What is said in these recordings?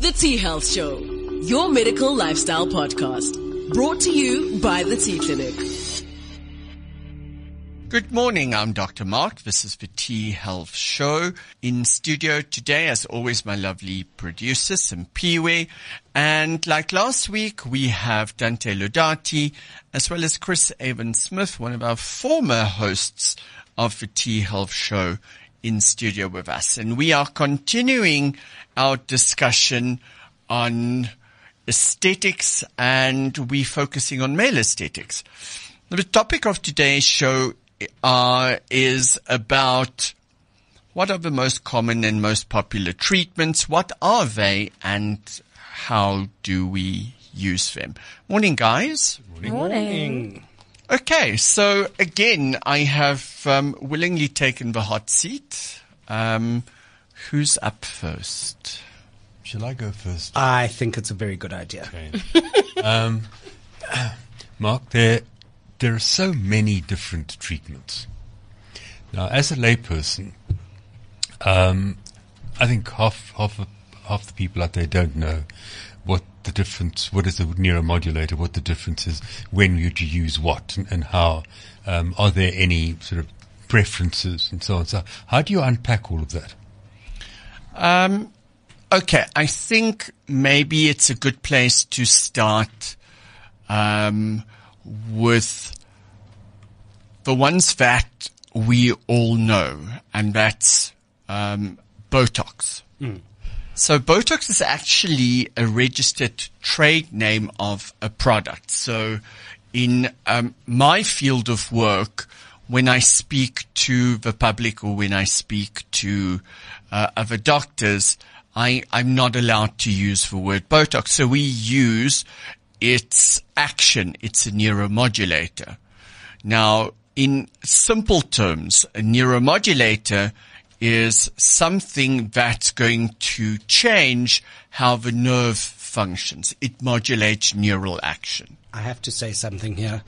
The T Health Show, your medical lifestyle podcast, brought to you by the T Clinic. Good morning. I'm Dr. Mark. This is the T Health Show. In studio today, as always, my lovely producer, Simpiwe. And like last week, we have Dante Laudati, as well as Chris Avant-Smith, one of our former hosts of the T Health Show in studio with us. And we are continuing our discussion on aesthetics and we focusing on male aesthetics. The topic of today's show uh, is about what are the most common and most popular treatments? What are they and how do we use them? Morning, guys. Morning. Morning. Okay, so again, I have um, willingly taken the hot seat. Um, who's up first? Shall I go first? I think it's a very good idea. Okay. um, Mark, there there are so many different treatments. Now, as a layperson, um, I think half half half the people out there don't know what the difference, what is a neuromodulator, what the difference is, when would you use what, and, and how. Um, are there any sort of preferences and so on? So, how do you unpack all of that? Um, okay, I think maybe it's a good place to start um, with the ones that we all know, and that's um, Botox. Mm. So Botox is actually a registered trade name of a product. So in um, my field of work, when I speak to the public or when I speak to uh, other doctors, I, I'm not allowed to use the word Botox. So we use its action. It's a neuromodulator. Now, in simple terms, a neuromodulator is something that's going to change how the nerve functions. It modulates neural action. I have to say something here.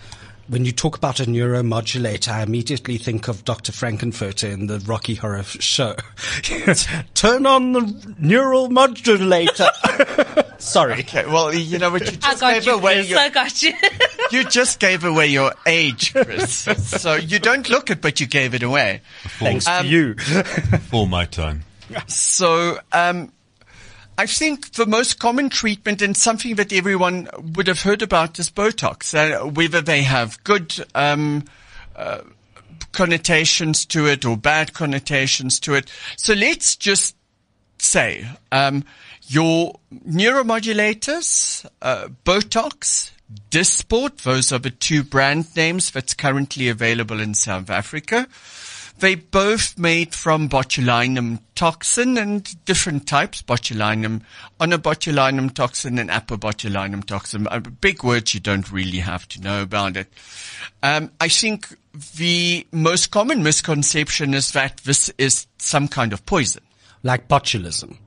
When you talk about a neuromodulator, I immediately think of Dr. Frank-N-Furter in the Rocky Horror Show. Turn on the neural modulator. Sorry. Okay, well, you know what? You just gave you, away Chris, your, I got you. you just gave away your age, Chris. so you don't look it, but you gave it away. Thanks um, to you. For my time. So, um, I think the most common treatment and something that everyone would have heard about is Botox. Uh, whether they have good um, uh, connotations to it or bad connotations to it. So let's just say um, your neuromodulators, uh, Botox, Dysport, those are the two brand names that's currently available in South Africa. They both made from botulinum toxin and different types, botulinum, onabotulinum toxin and abobotulinum toxin. Big words you don't really have to know about it. Um, I think the most common misconception is that this is some kind of poison. Like botulism.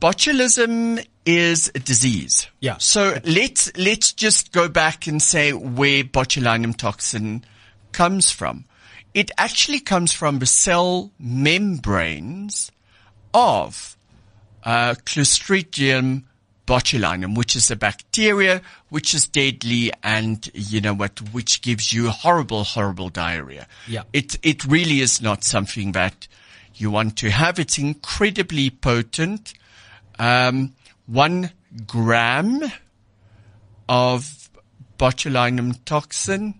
Botulism is a disease. Yeah. So let's, let's just go back and say where botulinum toxin comes from. It actually comes from the cell membranes of uh, Clostridium botulinum, which is a bacteria which is deadly and you know what, which gives you horrible, horrible diarrhea. Yeah. It it really is not something that you want to have. It's incredibly potent. Um, one gram of botulinum toxin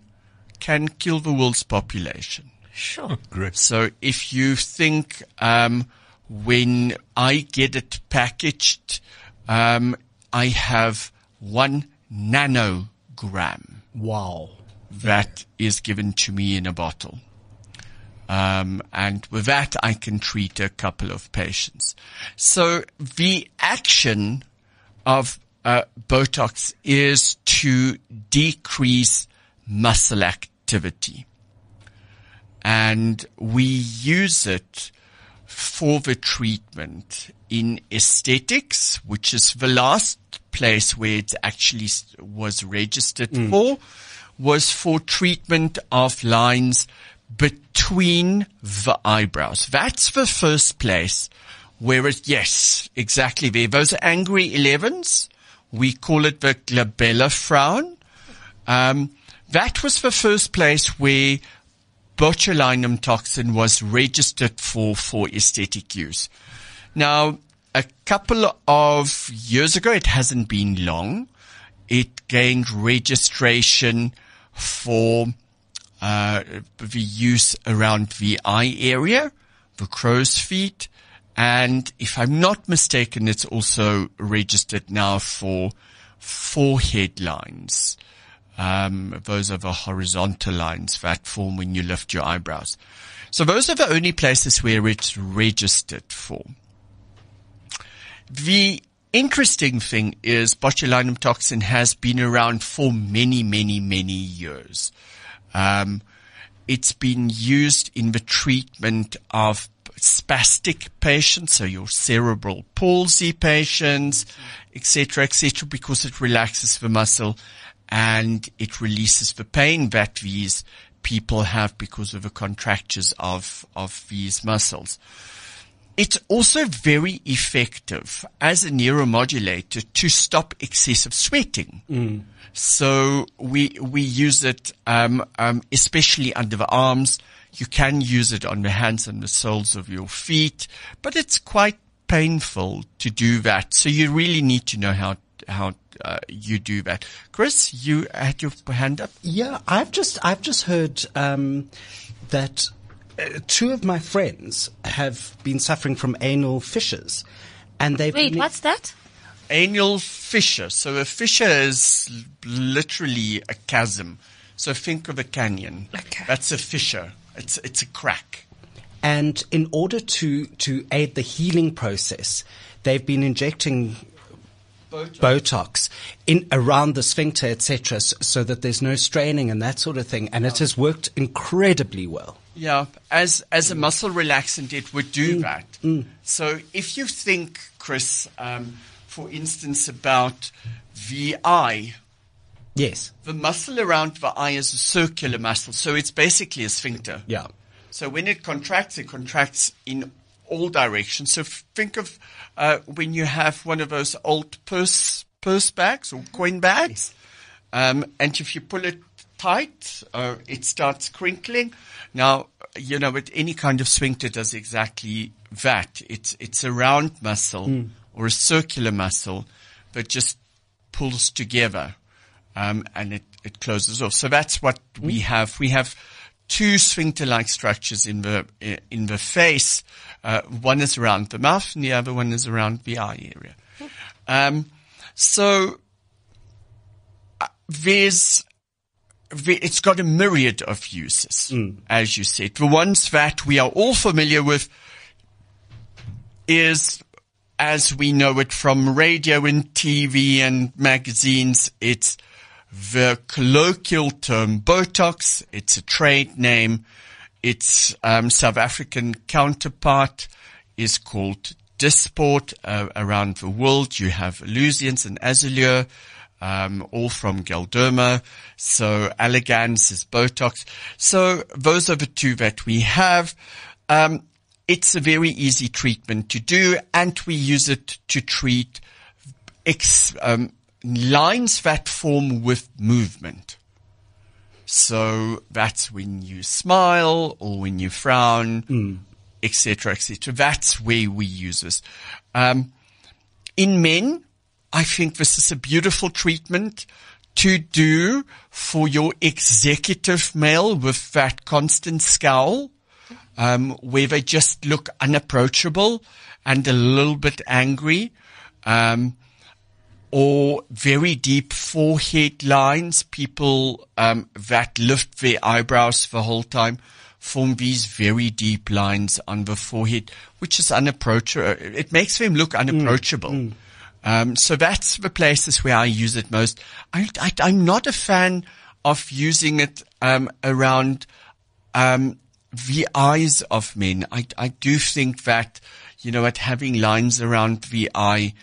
can kill the world's population. Sure. Great. So if you think um, when I get it packaged, um, I have one nanogram. Wow. That is given to me in a bottle. Um, and with that, I can treat a couple of patients. So the action of uh, Botox is to decrease muscle activity. And we use it for the treatment in aesthetics, which is the last place where it actually was registered mm. for, was for treatment of lines between the eyebrows. That's the first place Whereas, yes, exactly there. Those angry 11s. We call it the glabella frown. Um, that was the first place where botulinum toxin was registered for, for aesthetic use. Now, a couple of years ago, it hasn't been long, it gained registration for uh, the use around the eye area, the crow's feet, and if I'm not mistaken, it's also registered now for forehead lines. Um, those are the horizontal lines that form when you lift your eyebrows. So those are the only places where it's registered for. The interesting thing is botulinum toxin has been around for many, many, many years. Um, it's been used in the treatment of spastic patients, so your cerebral palsy patients, etc., etc., because it relaxes the muscle and it releases the pain that these people have because of the contractures of, of these muscles. It's also very effective as a neuromodulator to stop excessive sweating. Mm. So we, we use it, um, um, especially under the arms. You can use it on the hands and the soles of your feet, but it's quite painful to do that. So you really need to know how, how uh, you do that. Chris, you had your hand up. Yeah, I've just I've just heard um, that uh, two of my friends have been suffering from anal fissures, and they've wait. Been, what's that? Anal fissure. So a fissure is literally a chasm. So think of a canyon. Okay. That's a fissure. It's it's a crack. And in order to to aid the healing process, they've been injecting Botox. Botox, in around the sphincter, etc., so, so, that there's no straining and that sort of thing, and it has worked incredibly well. Yeah, as as a muscle relaxant, it would do mm. that. Mm. So if you think, Chris, um, for instance, about the eye. Yes. The muscle around the eye is a circular muscle, so it's basically a sphincter. Yeah. So when it contracts, it contracts in all directions. So think of uh, when you have one of those old purse purse bags or coin bags, um, and if you pull it tight, uh, it starts crinkling. Now, you know, with any kind of sphincter does exactly that. It's it's a round muscle mm. or a circular muscle that just pulls together, um, and it it closes off. So that's what mm. we have. We have two sphincter-like structures in the in the face. Uh, one is around the mouth, and the other one is around the eye area. Um, so uh, there's it's got a myriad of uses, mm. as you said. The ones that we are all familiar with is, as we know it from radio and TV and magazines, it's the colloquial term Botox. It's a trade name. Its um, South African counterpart is called Dysport. Uh, around the world, you have Alluzience and Azzalure, um, all from Galderma. So Allergan's is Botox. So those are the two that we have. Um, it's a very easy treatment to do, and we use it to treat ex, um, lines that form with movement. So that's when you smile or when you frown, etc., mm. etc. Et that's where we use this. Um, in men, I think this is a beautiful treatment to do for your executive male with that constant scowl, um, where they just look unapproachable and a little bit angry. Um, or very deep forehead lines, people um, that lift their eyebrows the whole time form these very deep lines on the forehead, which is unapproachable. It makes them look unapproachable. Mm, mm. Um, so that's the places where I use it most. I, am not a fan of using it um, around um, the eyes of men. I, I do think that you know, at having lines around the eye.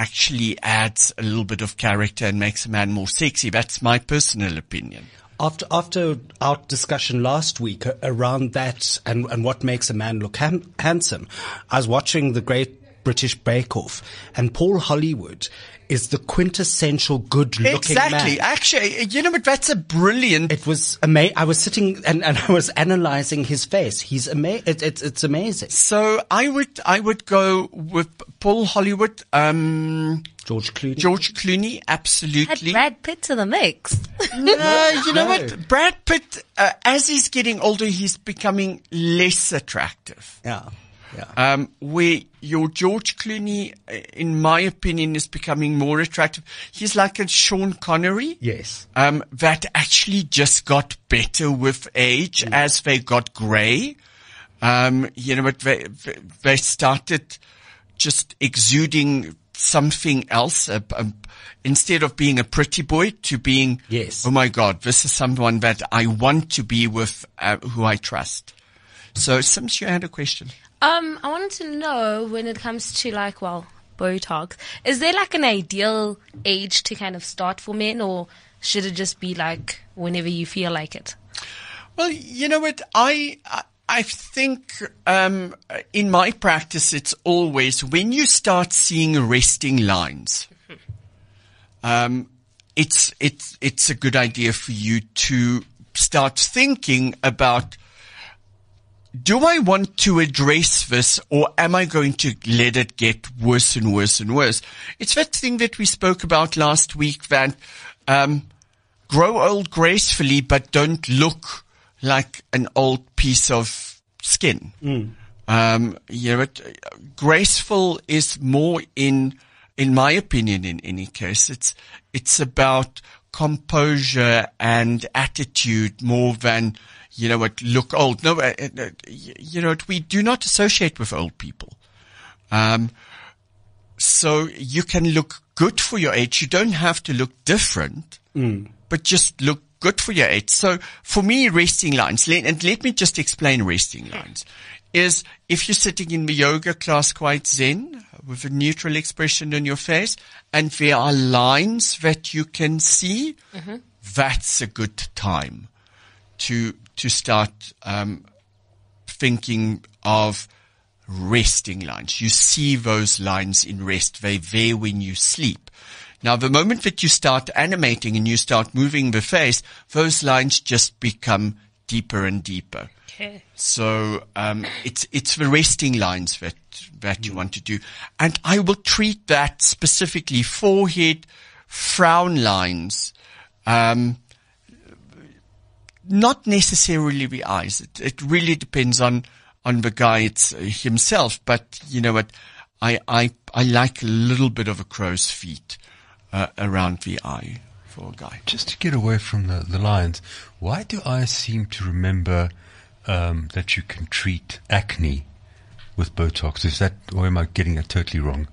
Actually adds a little bit of character and makes a man more sexy. That's my personal opinion. After after our discussion last week around that and and what makes a man look handsome, I was watching the Great British Bake Off, and Paul Hollywood is the quintessential good-looking Exactly. man. Actually, you know what? That's a brilliant. It was amazing. I was sitting and, and I was analyzing his face. He's ama- it, it's it's amazing. so I would, I would go with Paul Hollywood, um, George Clooney. George Clooney, Add absolutely. Brad Pitt to the mix. Uh, you know No. what? Brad Pitt, uh, as he's getting older, he's becoming less attractive. Yeah. Yeah. Um, where your George Clooney, uh, in my opinion, is becoming more attractive. He's like a Sean Connery. yes. Um, that actually just got better with age as they got grey. Um, you know, but they, they started just exuding something else. Uh, um, instead of being a pretty boy to being, Yes. oh my God, this is someone that I want to be with, uh, who I trust. So, Sims, you had a question. Um, I wanted to know when it comes to like, well, Botox, is there like an ideal age to kind of start for men, or should it just be like whenever you feel like it? Well, you know what? I I- I think um, in my practice, it's always when you start seeing resting lines. Um, it's it's it's a good idea for you to start thinking about. Do I want to address this or am I going to let it get worse and worse and worse? It's that thing that we spoke about last week that, um, grow old gracefully, but don't look like an old piece of skin. Um, you know, it, graceful is more in, in my opinion, in any case, it's, it's about composure and attitude more than, you know, what look old. No, uh, uh, you know, what we do not associate with old people. Um, so you can look good for your age. You don't have to look different, but just look good for your age. So for me, resting lines, and let me just explain resting lines, is if you're sitting in the yoga class quite zen with a neutral expression on your face and there are lines that you can see, that's a good time to, to start, um, thinking of resting lines. You see those lines in rest. They're there when you sleep. Now, the moment that you start animating and you start moving the face, those lines just become deeper and deeper. Okay. So um, it's it's the resting lines that that you want to do, and I will treat that specifically forehead, frown lines. Um, not necessarily the eyes. It, it really depends on on the guy it's, uh, himself. But you know what? I I I like a little bit of a crow's feet uh, around the eye for a guy. Just to get away from the, the lines, why do I seem to remember um, that you can treat acne with Botox? Is that, or am I getting it totally wrong?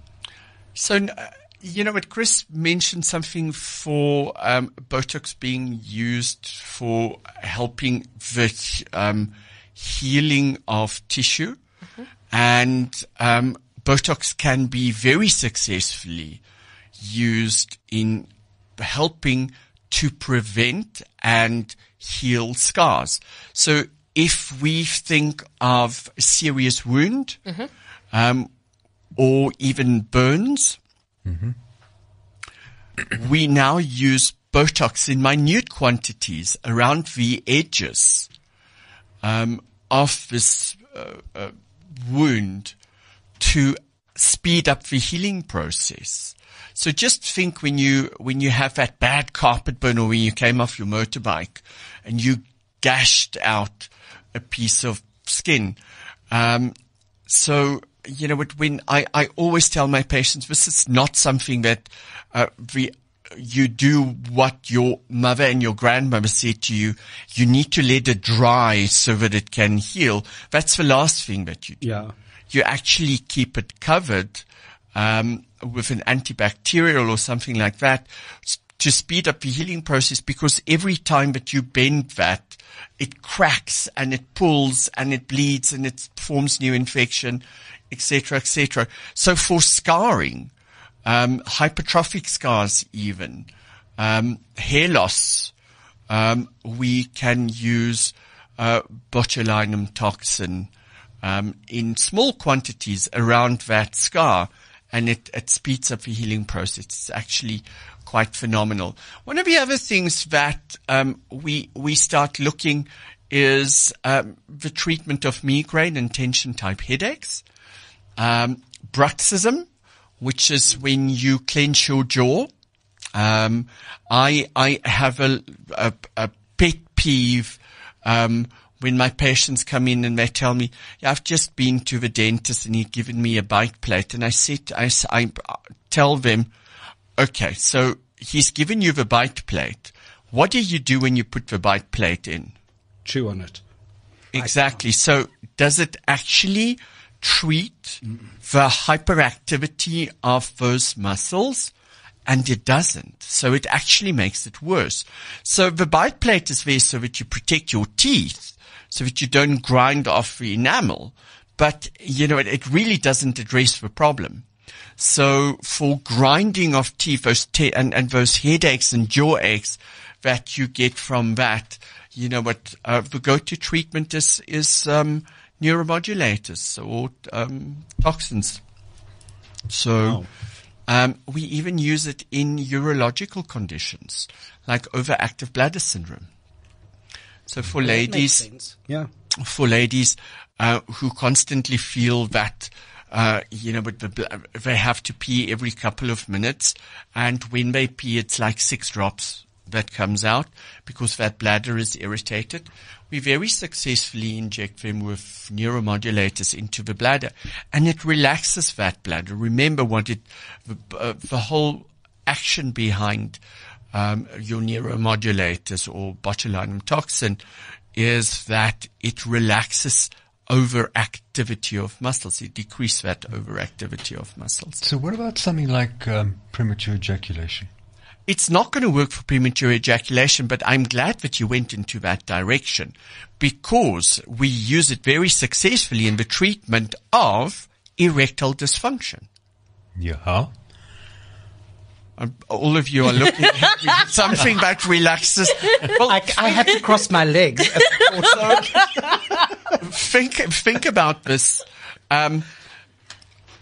So, uh, you know what, Chris mentioned something for um, Botox being used for helping the um, healing of tissue, and um, Botox can be very successfully used in helping to prevent and heal scars. So, if we think of a serious wound, um, or even burns, we now use Botox in minute quantities around the edges um, of this uh, uh, wound to speed up the healing process. So just think when you when you have that bad carpet burn or when you came off your motorbike and you gashed out a piece of skin. Um, so, you know, what, when I, I always tell my patients, this is not something that, uh, the, you do what your mother and your grandmother said to you. You need to let it dry so that it can heal. That's the last thing that you do. Yeah. You actually keep it covered, um, with an antibacterial or something like that to speed up the healing process because every time that you bend that, it cracks and it pulls and it bleeds and it forms new infection, etc., etc. So for scarring, um, hypertrophic scars even, um, hair loss, um, we can use uh, botulinum toxin um, in small quantities around that scar, and it, it speeds up the healing process. It's actually quite phenomenal. One of the other things that um, we we start looking is um, the treatment of migraine and tension type headaches, um, bruxism, which is when you clench your jaw. Um, I I have a a, a pet peeve um, when my patients come in and they tell me, I've just been to the dentist and he's given me a bite plate. And I said, I, I tell them, okay, so he's given you the bite plate. What do you do when you put the bite plate in? Chew on it. Exactly. So does it actually treat the hyperactivity of those muscles? And it doesn't. So it actually makes it worse. So the bite plate is there so that you protect your teeth so that you don't grind off the enamel. But, you know, it, it really doesn't address the problem. So for grinding of teeth, those te- and, and those headaches and jaw aches that you get from that, you know what, uh, the go-to treatment is, is, um, neuromodulators or, um, toxins. So, um, we even use it in urological conditions like overactive bladder syndrome. So for ladies, Yeah. for ladies uh, who constantly feel that uh, you know, but the, they have to pee every couple of minutes, and when they pee, it's like six drops that comes out because that bladder is irritated. We very successfully inject them with neuromodulators into the bladder, and it relaxes that bladder. Remember what it, the, uh, the whole action behind um, your neuromodulators or botulinum toxin is that it relaxes overactivity of muscles. It decreases that overactivity of muscles. So what about something like um, premature ejaculation? It's not going to work for premature ejaculation, but I'm glad that you went into that direction because we use it very successfully in the treatment of erectile dysfunction. Yeah. Um, all of you are looking at me. Something that relaxes. Well, I, I had to cross my legs. think think about this. Um,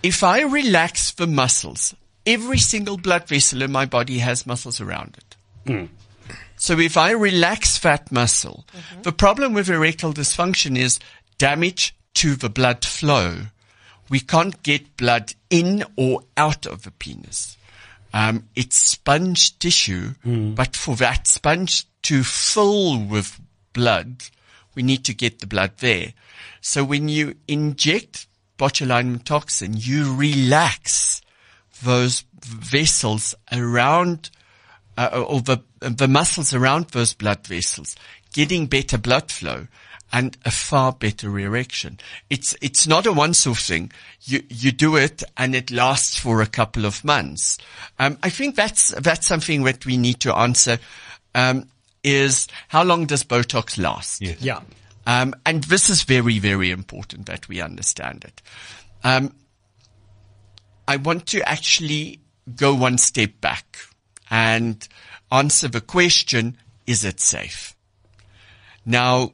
if I relax the muscles, every single blood vessel in my body has muscles around it. Hmm. So if I relax that muscle, mm-hmm. the problem with erectile dysfunction is damage to the blood flow. We can't get blood in or out of the penis. Um, it's sponge tissue, hmm. but for that sponge to fill with blood, we need to get the blood there. So when you inject botulinum toxin, you relax those vessels around, uh, or the, the muscles around those blood vessels, getting better blood flow and a far better erection. It's, it's not a once-off thing. You, you do it and it lasts for a couple of months. Um, I think that's, that's something that we need to answer, um, is how long does Botox last? Yes. yeah. Um, and this is very, very important that we understand it. I want to actually go one step back and answer the question, is it safe? Now,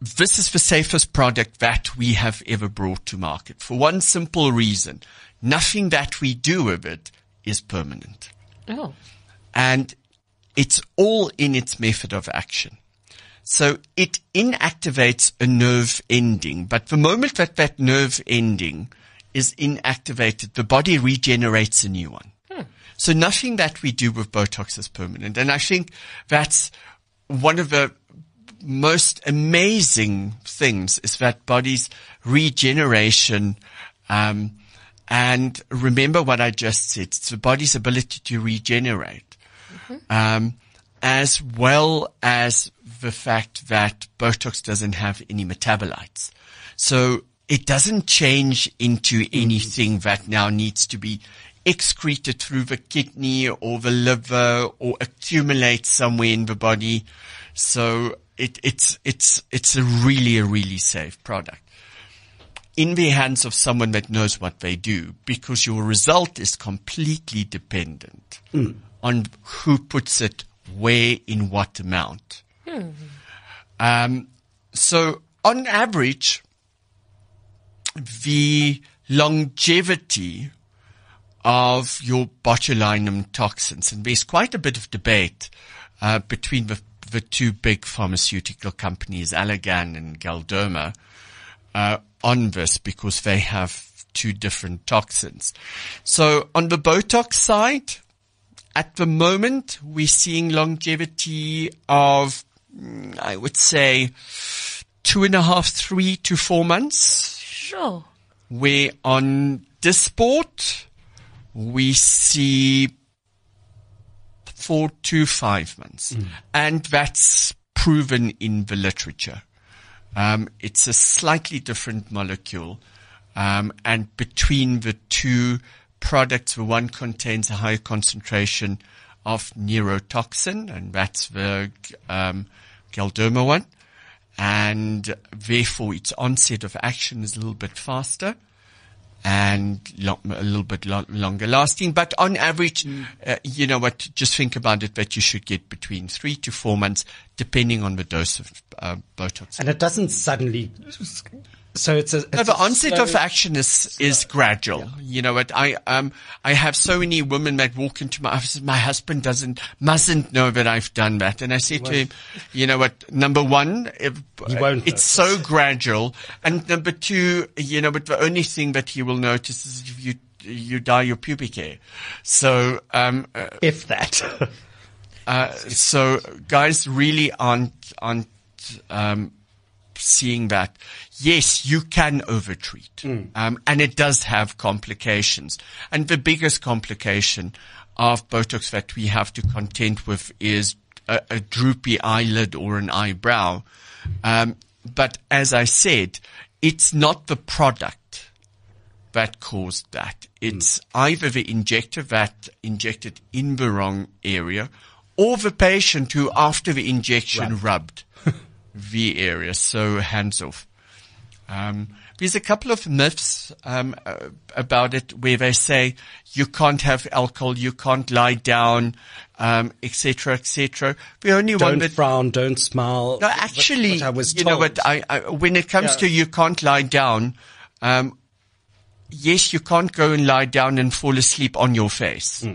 this is the safest product that we have ever brought to market for one simple reason. Nothing that we do with it is permanent Oh. and it's all in its method of action. So it inactivates a nerve ending, but the moment that that nerve ending is inactivated, the body regenerates a new one. So nothing that we do with Botox is permanent. And I think that's one of the most amazing things is that body's regeneration, um, and remember what I just said. It's the body's ability to regenerate, um, as well as the fact that Botox doesn't have any metabolites. So it doesn't change into mm-hmm. anything that now needs to be excreted through the kidney or the liver or accumulate somewhere in the body. So it, it's, it's, it's a really, a really safe product in the hands of someone that knows what they do because your result is completely dependent mm. on who puts it where in what amount. Hmm. Um, so on average, the longevity of your botulinum toxins, and there's quite a bit of debate uh, between the, the two big pharmaceutical companies, Allergan and Galderma, uh, on this because they have two different toxins. So on the Botox side, at the moment, we're seeing longevity of, mm, I would say, two and a half, three to four months. Sure. Where on Dysport, we see four to five months. And that's proven in the literature. Um, it's a slightly different molecule. Um, and between the two products, the one contains a higher concentration of neurotoxin, and that's the um, Galderma one. And therefore, its onset of action is a little bit faster and lo- a little bit lo- longer lasting. But on average, uh, you know what, just think about it that you should get between three to four months, depending on the dose of uh, Botox. And it doesn't suddenly. So it's a. It's No, the a onset slow- of action is is gradual. You know what? I um I have so many women that walk into my office. My husband doesn't mustn't know that I've done that, and I say to him, you know what? Number one, if, it's so gradual, and number two, you know, but the only thing that he will notice is if you you dye your pubic hair. So um uh, If that. uh, so guys really aren't aren't um, seeing that. Yes, you can overtreat, um, and it does have complications. And the biggest complication of Botox that we have to contend with is a, a droopy eyelid or an eyebrow. Um, but as I said, it's not the product that caused that. It's either the injector that injected in the wrong area or the patient who after the injection rubbed the area. So hands off. Um, there's a couple of myths um, about it where they say you can't have alcohol, you can't lie down, um, etc., etc. The only one don't that frown, don't smile. no, actually, what I was you know what? I, I when it comes Yeah. to you can't lie down. Um, yes, you can't go and lie down and fall asleep on your face, Hmm.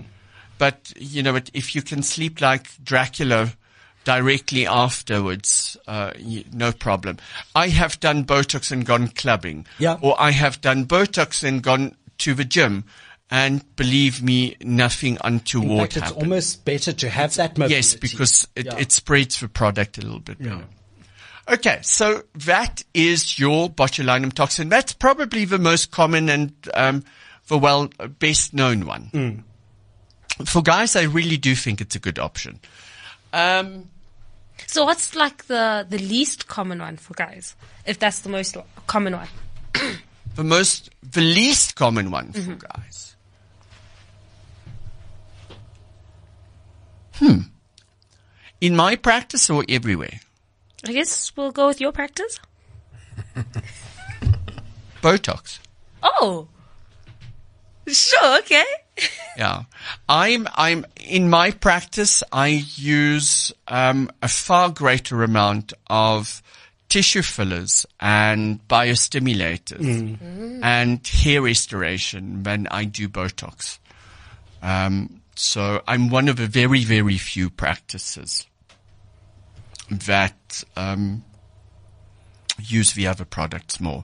but you know what? If you can sleep like Dracula directly afterwards, uh, no problem. I have done Botox and gone clubbing, Yeah. or I have done Botox and gone to the gym. And believe me, nothing untoward In fact, it's happened. almost better to have that mobility. Yes, because it, Yeah. it spreads the product a little bit better. Okay, so that is your botulinum toxin. That's probably the most common and um, the well best known one. For guys, I really do think it's a good option. Um, So what's like the the least common one for guys? If that's the most common one. the most, the least common one for guys. Hmm. In my practice or everywhere? I guess we'll go with your practice. Botox. Oh. Sure, okay. Yeah. I'm, I'm, in my practice, I use, um, a far greater amount of tissue fillers and biostimulators and hair restoration than I do Botox. Um, so I'm one of a very, very few practices that, um, use the other products more.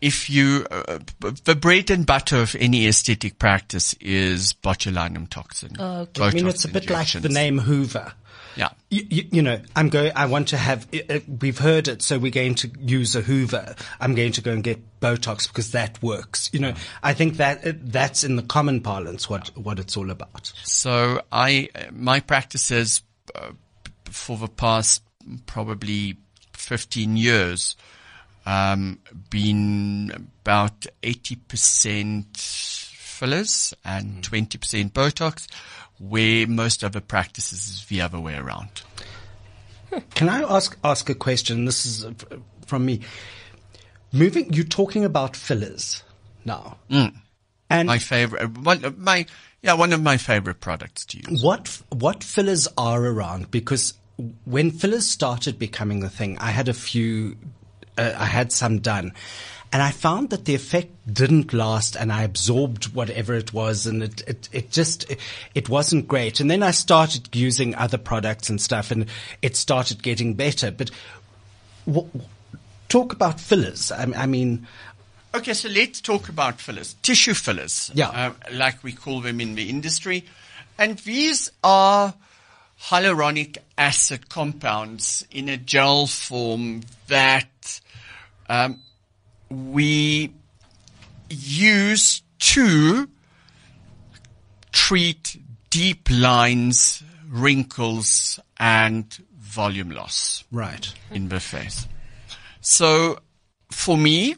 If you, uh, b- the bread and butter of any aesthetic practice is botulinum toxin. Okay. I mean, it's a bit like the name Hoover. Yeah. You, you, you know, I'm going. I want to have. Uh, uh, we've heard it, so we're going to use a Hoover. I'm going to go and get Botox because that works. You know, I think that uh, that's in the common parlance what what it's all about. So I, my practice has, uh, for the past probably 15 years, um, been about 80% fillers and 20% Botox, where most other practices is the other way around. Can I ask ask a question? This is uh, from me. Moving, you're talking about fillers now. And my favorite, one of my, yeah, one of my favorite products to use. what what fillers are around? Because when fillers started becoming the thing, I had a few, uh, I had some done. And I found that the effect didn't last and I absorbed whatever it was and it, it, it just, it, it wasn't great. And then I started using other products and stuff and it started getting better. But w- talk about fillers. I, I mean, Okay, so let's talk about fillers, tissue fillers, Yeah. uh, like we call them in the industry, and these are hyaluronic acid compounds in a gel form that um, we use to treat deep lines, wrinkles, and volume loss right. in the face. So, for me,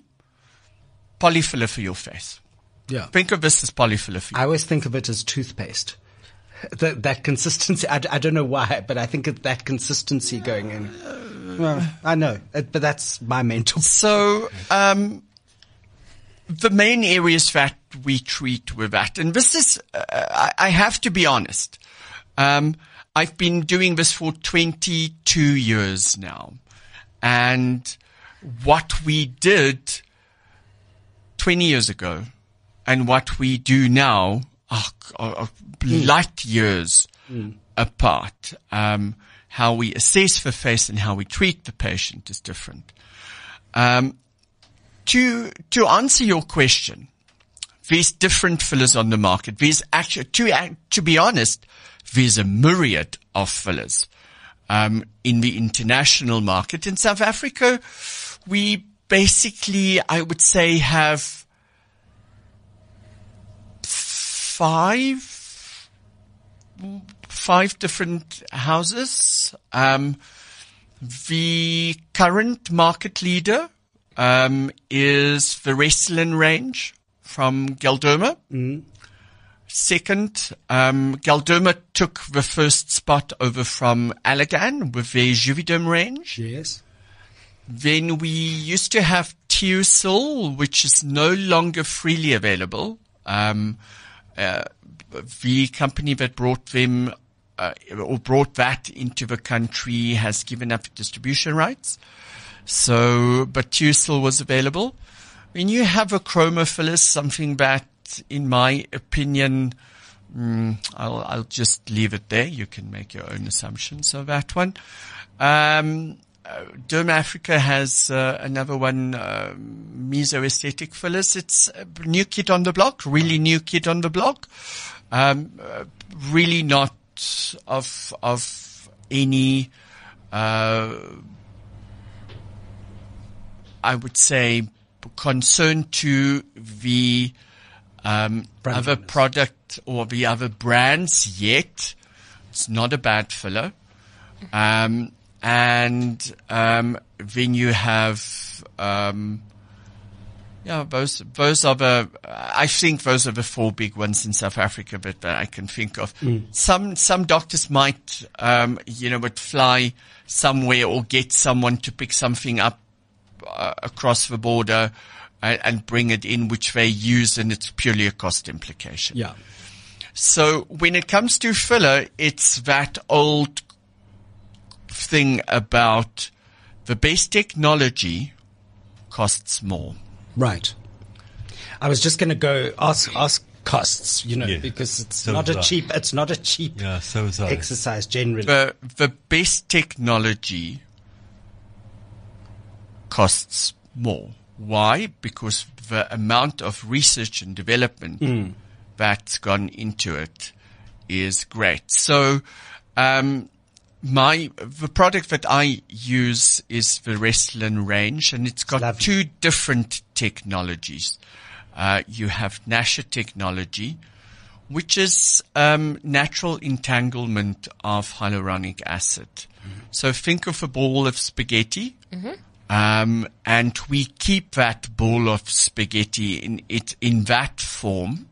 polyfiller for your face. Yeah. Think of this as polyfiller for. I always think of it as toothpaste. That, that consistency, I, I don't know why, but I think of that consistency going in. Well, I know, uh, but that's my mental. So, um, the main areas that we treat with that, and this is, uh, I, I have to be honest. Um, I've been doing this for 22 years now. And what we did 20 years ago and what we do now are, are, are light years apart. Um, how we assess the face and how we treat the patient is different. Um, to to answer your question, there's different fillers on the market. There's actually to to be honest, there's a myriad of fillers um, in the international market. In South Africa, we basically, I would say, have five five different houses. Um, the current market leader um, is the Restylane range from Galderma. Second, um, Galderma took the first spot over from Allergan with their Juvederm range. Yes. Then we used to have Teosyal, which is no longer freely available. Um, uh, the company that brought them uh, or brought that into the country has given up distribution rights. So, but Teosyal was available. When you have a chromophilus, something that, in my opinion, mm, I'll, I'll just leave it there. You can make your own assumptions of that one. Um, uh, Derm Africa has uh, another one, uh, Mesoestetic fillers. It's a new kid on the block, really new kid on the block. Um, uh, really not of of any, uh, I would say, concern to the um, other product or the other brands yet. It's not a bad filler. Um, and um, then you have, um, yeah, those those are the. I think those are the four big ones in South Africa that, that I can think of. Some some doctors might, um, you know, would fly somewhere or get someone to pick something up uh, across the border and, and bring it in, which they use, and it's purely a cost implication. Yeah. So when it comes to filler, it's that old thing about the best technology costs more. Right. I was just going to go ask ask costs, you know, Yeah. because it's So not was a I. cheap it's not a cheap Yeah, so exercise generally. The, the best technology costs more. Why? Because the amount of research and development that's gone into it is great. So, um, my the product that I use is the Restylane range, and it's got lovely. two different technologies. Uh, you have NASHA technology, which is um, natural entanglement of hyaluronic acid. So think of a ball of spaghetti, um, and we keep that ball of spaghetti in it in that form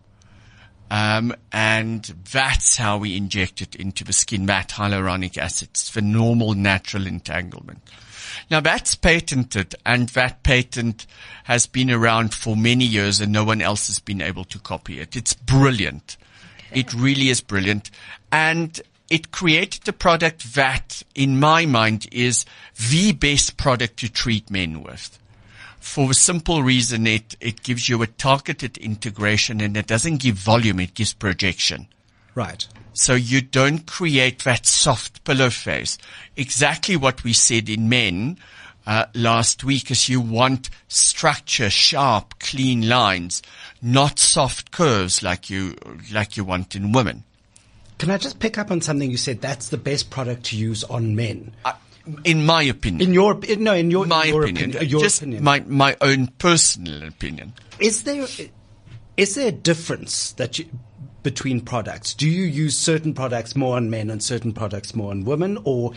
Um, and that's how we inject it into the skin, that hyaluronic acid. It's the normal natural entanglement. Now that's patented and that patent has been around for many years and no one else has been able to copy it. It's brilliant. It really is brilliant. And it created a product that, in my mind, is the best product to treat men with. For the simple reason it, it gives you a targeted integration and it doesn't give volume, it gives projection. Right. So you don't create that soft pillow face. Exactly what we said in men uh, last week is you want structure, sharp, clean lines, not soft curves like you like you want in women. Can I just pick up on something you said? That's the best product to use on men. Uh, in my opinion. In your in, no, in your my your opinion, opinion, your just opinion. my my own personal opinion. Is there is there a difference that you, between products? Do you use certain products more on men and certain products more on women, or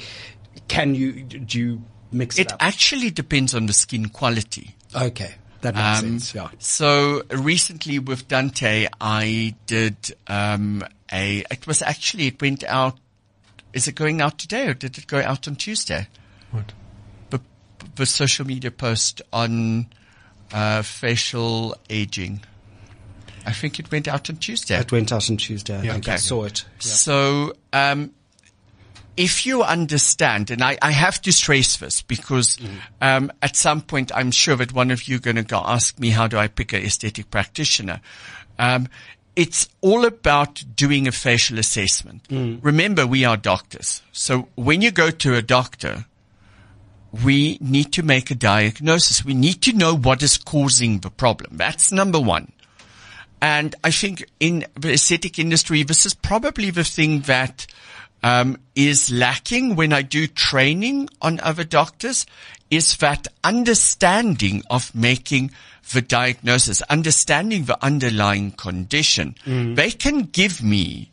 can you do you mix it, It up? actually depends on the skin quality. okay, that makes Um, sense. Yeah. So recently with Dante, I did um, a. It was actually it went out. Is it going out today or did it go out on Tuesday? What? The, the social media post on uh, facial aging. I think it went out on Tuesday. It went out on Tuesday. I think I saw it. Yeah. So, um, if you understand, and I, I have to stress this because um, at some point I'm sure that one of you are going to go ask me how do I pick an aesthetic practitioner. Um, it's all about doing a facial assessment. Remember, we are doctors. So when you go to a doctor, we need to make a diagnosis. We need to know what is causing the problem. That's number one. And I think in the aesthetic industry, this is probably the thing that um, is lacking when I do training on other doctors is that understanding of making the diagnosis, understanding the underlying condition. They can give me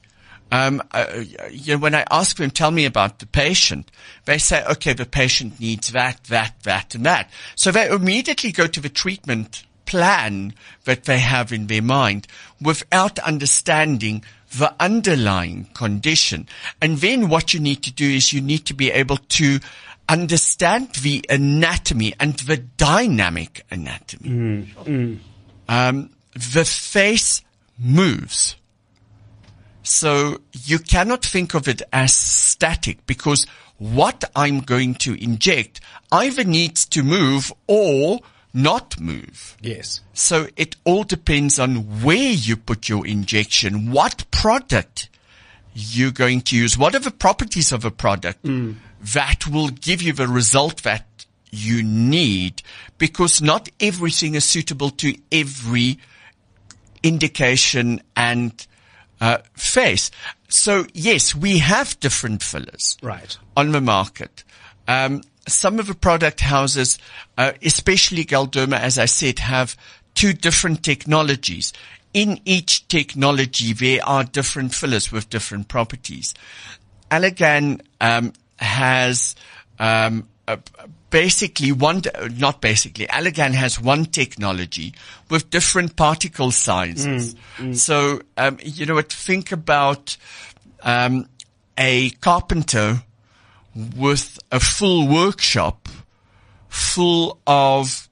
um, uh, you know, when I ask them, tell me about the patient, they say, okay, the patient needs that, that, that, and that. So they immediately go to the treatment plan that they have in their mind without understanding the underlying condition. And then what you need to do is you need to be able to understand the anatomy and the dynamic anatomy. Um, the face moves. So you cannot think of it as static because what I'm going to inject either needs to move or not move. Yes. So it all depends on where you put your injection, what product you're going to use, what are the properties of a product that will give you the result that you need because not everything is suitable to every indication and uh, face. So yes, we have different fillers Right. on the market. Um, some of the product houses, uh, especially Galderma, as I said, have two different technologies. In each technology, there are different fillers with different properties. Allergan um, has um, a, basically one, not basically, Allergan has one technology with different particle sizes. So, um, you know what, think about um, a carpenter with a full workshop full of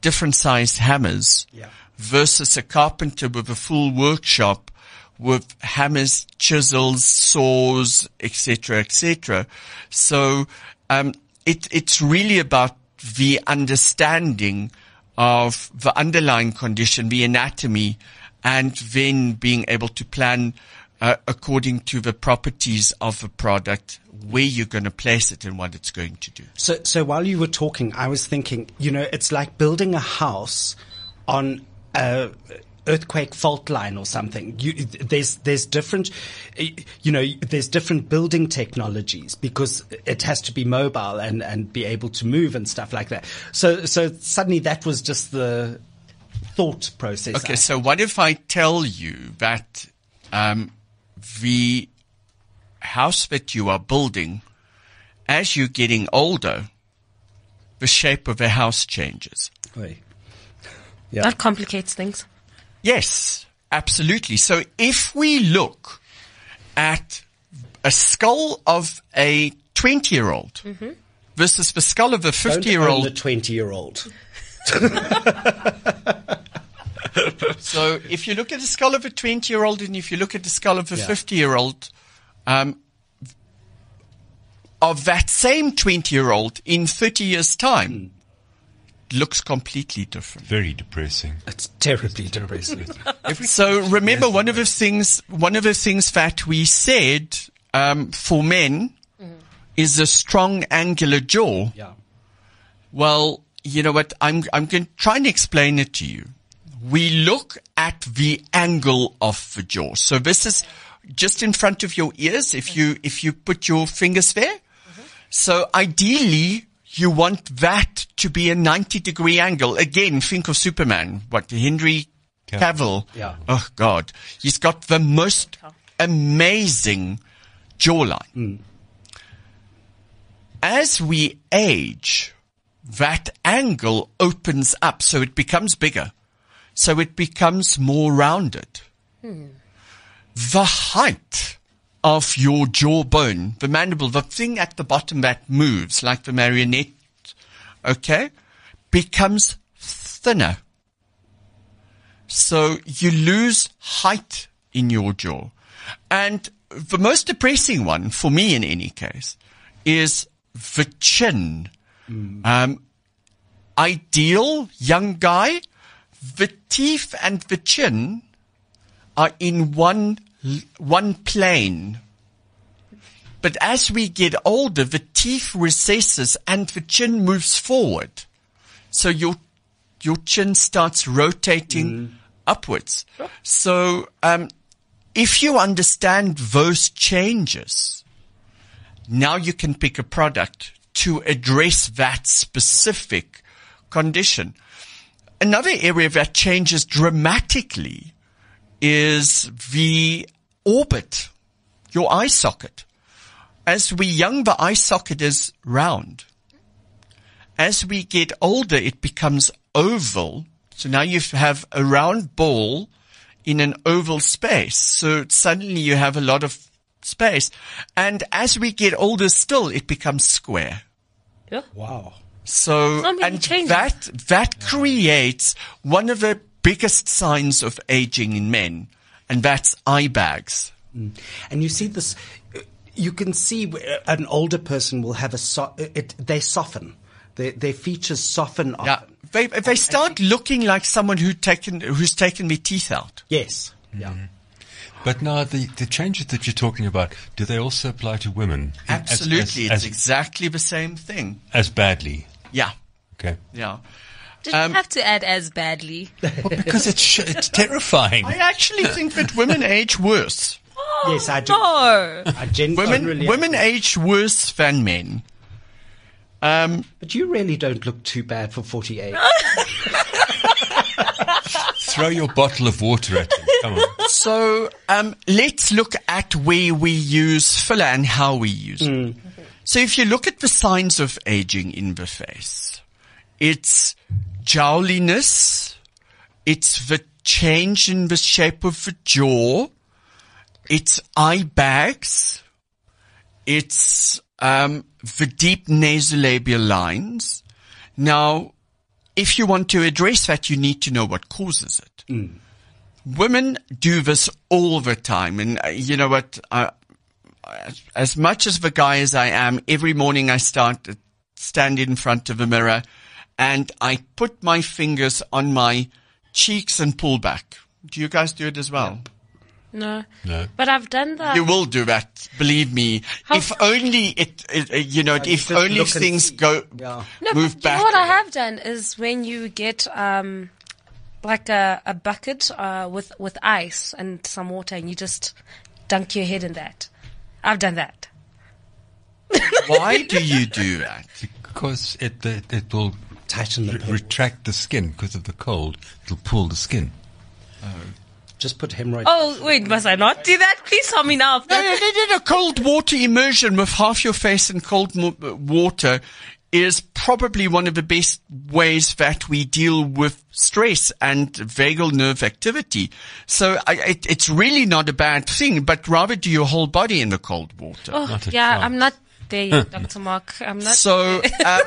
different sized hammers Yeah. versus a carpenter with a full workshop with hammers, chisels, saws, etc., etc. So um, it, it's really about the understanding of the underlying condition, the anatomy, and then being able to plan uh, according to the properties of the product, where you're going to place it and what it's going to do. So, so while you were talking, I was thinking, you know, it's like building a house on a earthquake fault line or something. You, there's, there's different, you know, there's different building technologies because it has to be mobile and, and be able to move and stuff like that. So, so suddenly that was just the thought process. Okay, so what if I tell you that um, the house that you are building, as you're getting older, the shape of the house changes? Oi. Yeah. That complicates things. Yes, Absolutely. So if we look at a skull of a 20 year old mm-hmm. versus the skull of a 50 year old. the old. twenty-year-old. So if you look at the skull of a 20 year old and if you look at the skull of a Yeah. 50 year old, um, of that same 20 year old in 30 years time, looks completely different. Very depressing. It's terribly depressing. So remember, one of the things, one of the things that we said um, for men is a strong angular jaw. yeah. Well, you know what? I'm I'm going to try and explain it to you. We look at the angle of the jaw. So this is just in front of your ears. If you if you put your fingers there, so ideally you want that to be a 90 degree angle. Again, think of Superman. What Henry Cavill? Yeah. Oh God, he's got the most amazing jawline. Hmm. As we age, that angle opens up, so it becomes bigger. So it becomes more rounded. The height of your jawbone, the mandible, the thing at the bottom that moves like the marionette, okay, becomes thinner. So you lose height in your jaw. And the most depressing one, for me in any case, is the chin. Um, ideal young guy, the teeth and the chin are in one, one plane. But as we get older, the teeth recesses and the chin moves forward. So your, your chin starts rotating upwards. So, um, if you understand those changes, now you can pick a product to address that specific condition. Another area that changes dramatically is the orbit, your eye socket. As we young, the eye socket is round. As we get older, it becomes oval. So now you have a round ball in an oval space. So suddenly you have a lot of space. And as we get older still, it becomes square. Yeah. Wow. So, So and changes. that, that creates one of the biggest signs of aging in men, and that's eye bags. And you see this, uh, you can see an older person will have a, so, it, they soften. Their, their features soften often. Yeah. They, they start looking like someone who taken, who's taken their teeth out. Yes. Yeah. But now the, the changes that you're talking about, do they also apply to women? As- Absolutely. As, it's as, exactly the same thing. as badly. Yeah. Okay. Yeah. Did Um, you have to add as badly? Well, because it's sh- it's terrifying. I actually think that women age worse. Yes, I do. No. I gen- Women, generally- women age worse than men. Um, But you really don't look too bad for 48. Throw your bottle of water at him. Come on. So um, let's look at where we use filler and how we use it. So if you look at the signs of aging in the face, it's jowliness, it's the change in the shape of the jaw, it's eye bags, it's um, the deep nasolabial lines. Now, if you want to address that, you need to know what causes it women do this all the time. And uh, you know what? Uh, as much as the guy as I am, every morning I start to stand in front of a mirror and I put my fingers on my cheeks and pull back. Do you guys do it as well? No. No. But I've done that. You will do that, believe me. How- if only it, it you know, if just only things see. go Yeah. No, move but back. You know what I have done is when you get um, like a, a bucket uh, with with ice and some water, and you just dunk your head in that. I've done that. Why do you do that? Because it, it, it will Tighten the re- retract the skin because of the cold. It'll pull the skin. Oh. Just put hemorrhoid. Oh wait, must I not do that? Please tell me now. No, no, no, no, no. Cold water immersion with half your face in cold mo- water is probably one of the best ways that we deal with stress and vagal nerve activity. So I, it, it's really not a bad thing, but rather do your whole body in the cold water. Oh, yeah, chance. I'm not there yet, Dr. Mark. I'm not. So, um,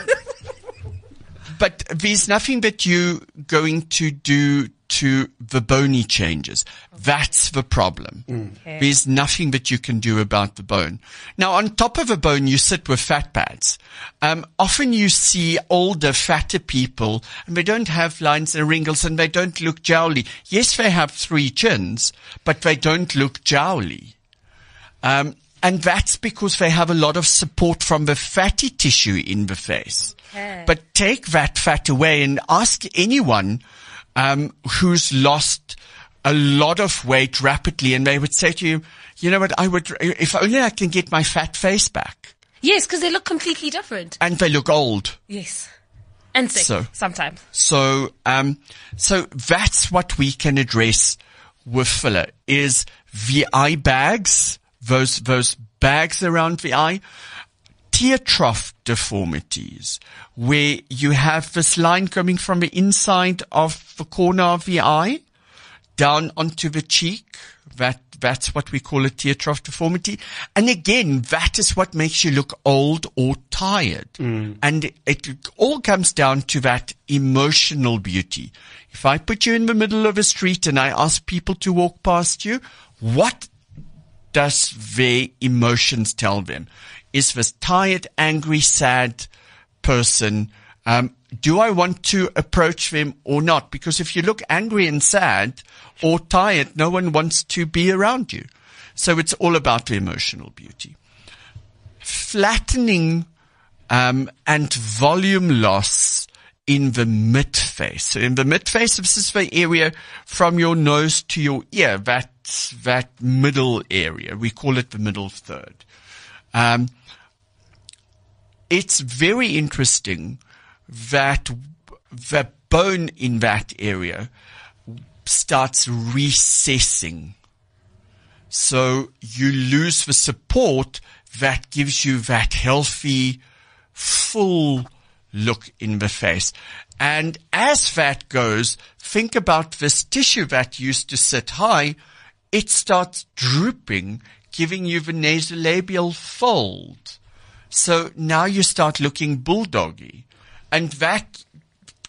but there's nothing that you going to do to the bony changes. That's the problem. Okay. There's nothing that you can do about the bone. Now, on top of a bone, you sit with fat pads. Um, often you see older, fatter people, and they don't have lines and wrinkles, and they don't look jowly. Yes, they have three chins, but they don't look jowly. Um, and that's because they have a lot of support from the fatty tissue in the face. Okay. But take that fat away and ask anyone um, who's lost a lot of weight rapidly, and they would say to you, "You know what? I would if only I can get my fat face back." yes, because they look completely different. And they look old. Yes. And sick So- sometimes. So, um, so that's what we can address with filler is the eye bags, those, those bags around the eye, tear trough deformities, where you have this line coming from the inside of the corner of the eye down onto the cheek. That, that's what we call a tear trough deformity. And again, that is what makes you look old or tired. Mm. And it, it all comes down to that emotional beauty. If I put you in the middle of a street and I ask people to walk past you, what does their emotions tell them? Is this tired, angry, sad person? Um, do I want to approach them or not? Because if you look angry and sad or tired, no one wants to be around you. So it's all about the emotional beauty. Flattening um, and volume loss in the mid face. So in the mid face, this is the area from your nose to your ear, that, that middle area. We call it the middle third. Um, it's very interesting that the bone in that area starts recessing. So you lose the support that gives you that healthy, full look in the face. And as that goes, think about this tissue that used to sit high. It starts drooping, giving you the nasolabial fold. So now you start looking bulldoggy and that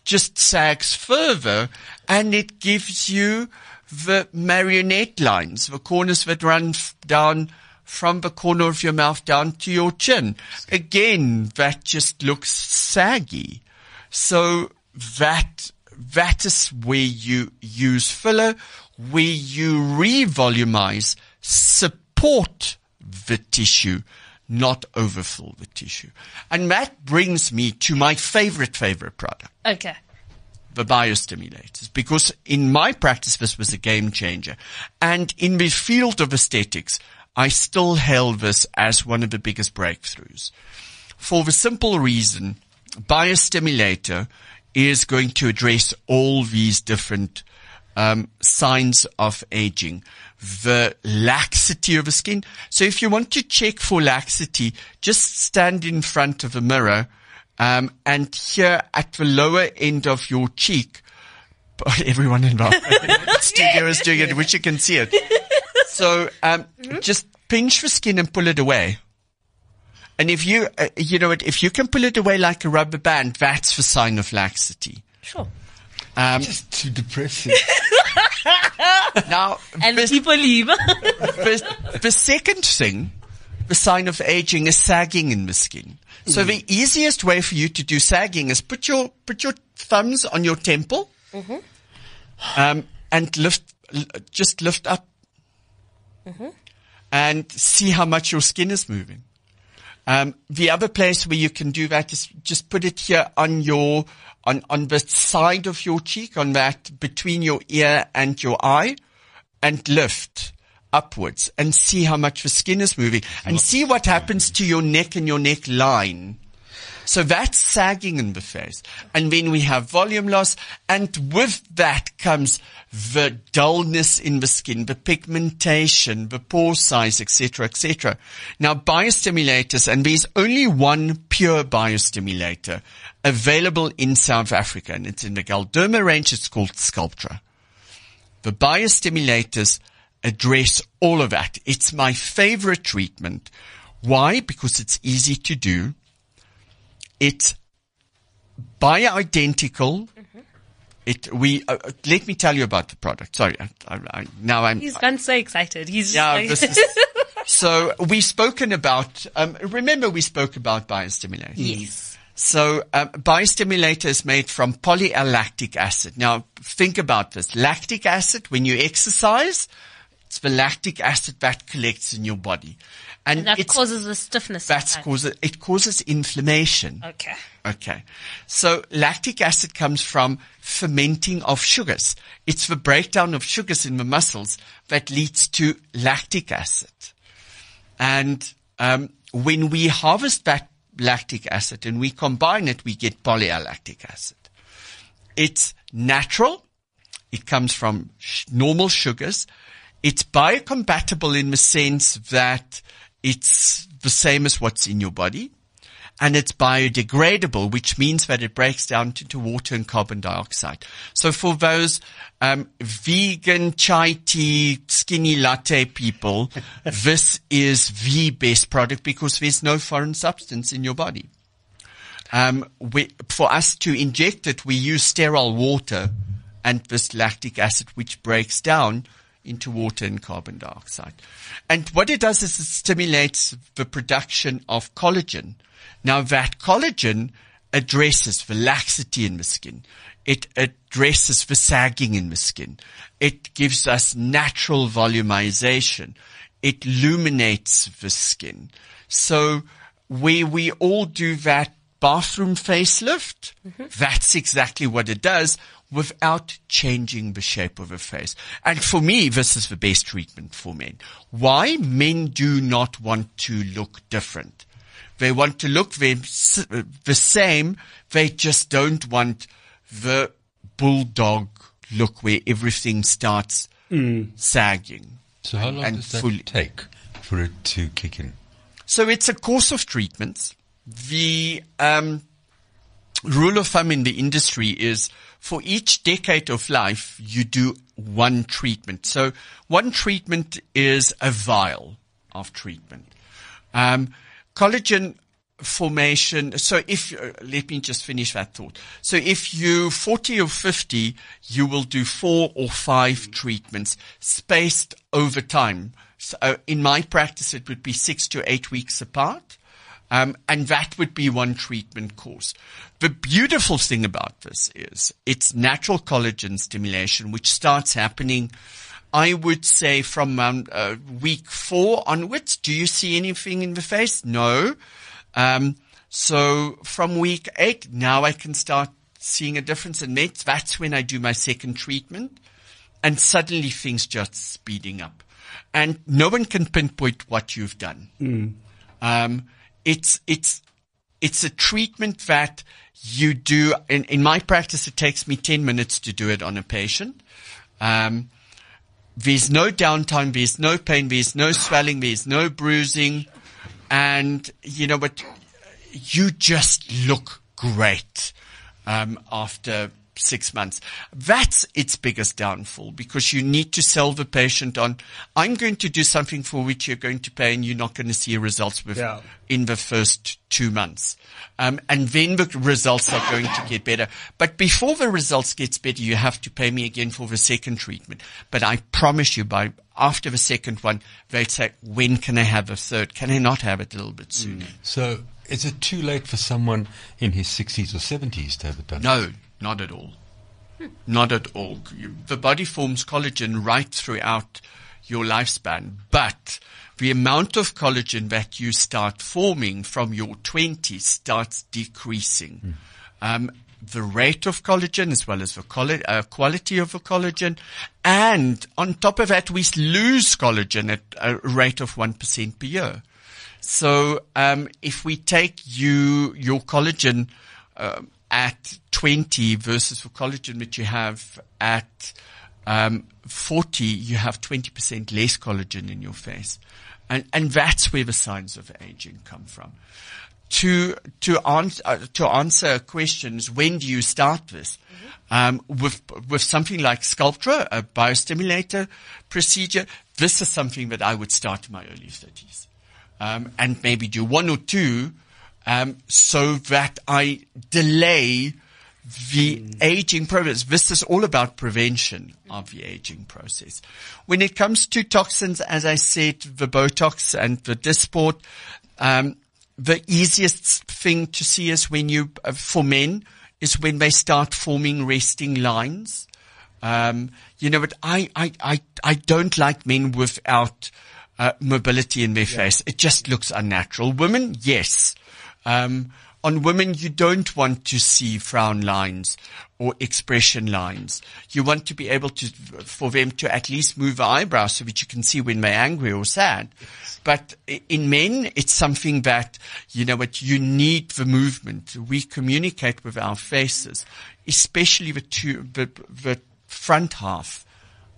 just sags further and it gives you the marionette lines, the corners that run f- down from the corner of your mouth down to your chin. Again, that just looks saggy. So that, that is where you use filler, where you revolumize, support the tissue, not overfill the tissue. And that brings me to my favorite, favorite product Okay. the biostimulators because in my practice this was a game changer. And in the field of aesthetics, I still hail this as one of the biggest breakthroughs. For the simple reason, biostimulator is going to address all these different um, signs of aging, the laxity of the skin. So if you want to check for laxity, just stand in front of a mirror um, and here at the lower end of your cheek, everyone in the studio is doing it, which you can see it. So um, just pinch the skin and pull it away. And if you, uh, you know what, if you can pull it away like a rubber band, that's the sign of laxity. Sure. Um, Just too depressing. now, And the, people leave. the, the second thing, the sign of aging is sagging in the skin. So the easiest way for you to do sagging is put your, put your thumbs on your temple, um, and lift, just lift up and see how much your skin is moving. Um, the other place where you can do that is just put it here on your, on, on the side of your cheek, on that between your ear and your eye and lift upwards and see how much the skin is moving and see what happens to your neck and your neck line. So that's sagging in the face. And then we have volume loss. And with that comes the dullness in the skin, the pigmentation, the pore size, etc., etc. Now, biostimulators, and there's only one pure biostimulator available in South Africa, and it's in the Galderma range. It's called Sculptra. The biostimulators address all of that. It's my favorite treatment. Why? Because it's easy to do. It's bioidentical. It, we, uh, uh, let me tell you about the product. Sorry. I, I, I, now I'm, He's gone so excited. He's yeah, just this is, so we've spoken about, um, remember we spoke about biostimulation. yes. So, um, biostimulator is made from polylactic acid. Now, think about this. Lactic acid, when you exercise, it's the lactic acid that collects in your body. And, And that causes the stiffness. that's causes, it causes inflammation. Okay. Okay. So lactic acid comes from fermenting of sugars. It's the breakdown of sugars in the muscles that leads to lactic acid. And um, when we harvest that lactic acid and we combine it, we get polylactic acid. It's natural. It comes from sh- normal sugars. It's biocompatible in the sense that it's the same as what's in your body. And it's biodegradable, which means that it breaks down into water and carbon dioxide. So for those um, vegan chai tea skinny latte people, this is the best product because there's no foreign substance in your body. Um, we, for us to inject it, we use sterile water and this lactic acid, which breaks down into water and carbon dioxide. And what it does is it stimulates the production of collagen. Now that collagen addresses the laxity in the skin. It addresses the sagging in the skin. It gives us natural volumization. It illuminates the skin. So where we all do that bathroom facelift, mm-hmm. that's exactly what it does without changing the shape of a face. And for me, this is the best treatment for men. Why? Men do not want to look different. They want to look the, the same. They just don't want the bulldog look where everything starts mm. sagging. So how long And does that fully- take for it to kick in? So it's a course of treatments. The um, rule of thumb in the industry is for each decade of life, you do one treatment. So one treatment is a vial of treatment. Um, collagen formation. So if, uh, let me just finish that thought. So if you 40 or 50, you will do four or five treatments spaced over time. So uh, in my practice, it would be six to eight weeks apart. Um, and that would be one treatment course. The beautiful thing about this is it's natural collagen stimulation, which starts happening, I would say, from um, uh, week four onwards. Do you see anything in the face? No. Um, so from week eight, now I can start seeing a difference in meds. That's when I do my second treatment, and suddenly things just speeding up, and no one can pinpoint what you've done. Um, it's it's it's a treatment that you do. In, in my practice, it takes me ten minutes to do it on a patient. Um, there's no downtime. There's no pain. There's no swelling. There's no bruising, and you know what? You just look great um, after six months. That's its biggest downfall because you need to sell the patient on, I'm going to do something for which you're going to pay and you're not going to see results with, Yeah. in the first two months. Um, and then the results are going to get better. But before the results gets better, you have to pay me again for the second treatment. But I promise you by after the second one, they'll say, when can I have a third? Can I not have it a little bit sooner? So is it too late for someone in his 60s or 70s to have it done? No, not at all. Not at all. The body forms collagen right throughout your lifespan, but the amount of collagen that you start forming from your 20s starts decreasing. Um, the rate of collagen as well as the uh, quality of the collagen. And on top of that, we lose collagen at a rate of 1% per year. So, um, if we take you, your collagen, um, at 20 versus for collagen which you have at, um, 40, you have 20% less collagen in your face. And, and that's where the signs of aging come from to to answer uh, to answer questions. When do you start this? Um, with with something like Sculptra, a biostimulator procedure, this is something that I would start in my early thirties, um, and maybe do one or two, um, so that I delay the aging process. This is all about prevention of the aging process. When it comes to toxins, as I said, the Botox and the Dysport, um, the easiest thing to see is when you, uh, for men, is when they start forming resting lines. Um, you know, but I, I, I, I don't like men without uh, mobility in their face. It just looks unnatural. Women, yes. Um, on women, you don't want to see frown lines or expression lines. You want to be able to, for them to at least move eyebrows so that you can see when they're angry or sad. But in men, it's something that, you know what, you need the movement. We communicate with our faces, especially the two, the, the front half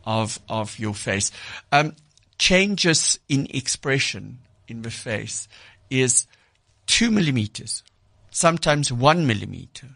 of, of your face. Um, changes in expression in the face is two millimeters, sometimes one millimeter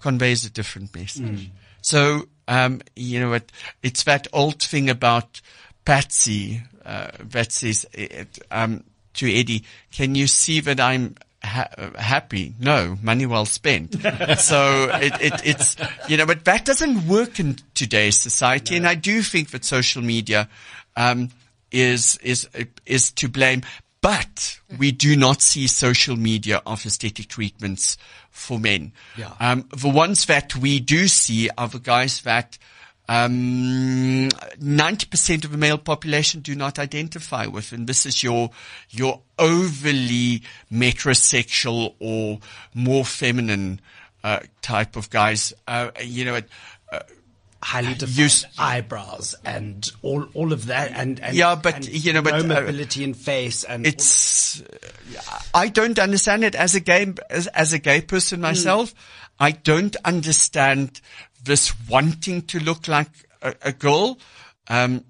conveys a different message. So, um, you know, it, it's that old thing about Patsy, uh, that says, it, um, to Eddie, can you see that I'm ha- uh, happy? No, money well spent. so it, it, it's, you know, but that doesn't work in today's society. And I do think that social media, um, is, is, is to blame. But we do not see social media of aesthetic treatments for men. Yeah. Um, the ones that we do see are the guys that um, 90% of the male population do not identify with, and this is your your overly metrosexual or more feminine uh, type of guys. Uh, you know, uh, highly defined Use- eyebrows and all all of that and, and Yeah, but, and you know, but, no uh, mobility in face and it's I don't understand it as a gay as, as a gay person myself. I don't understand this wanting to look like a, a girl. Um,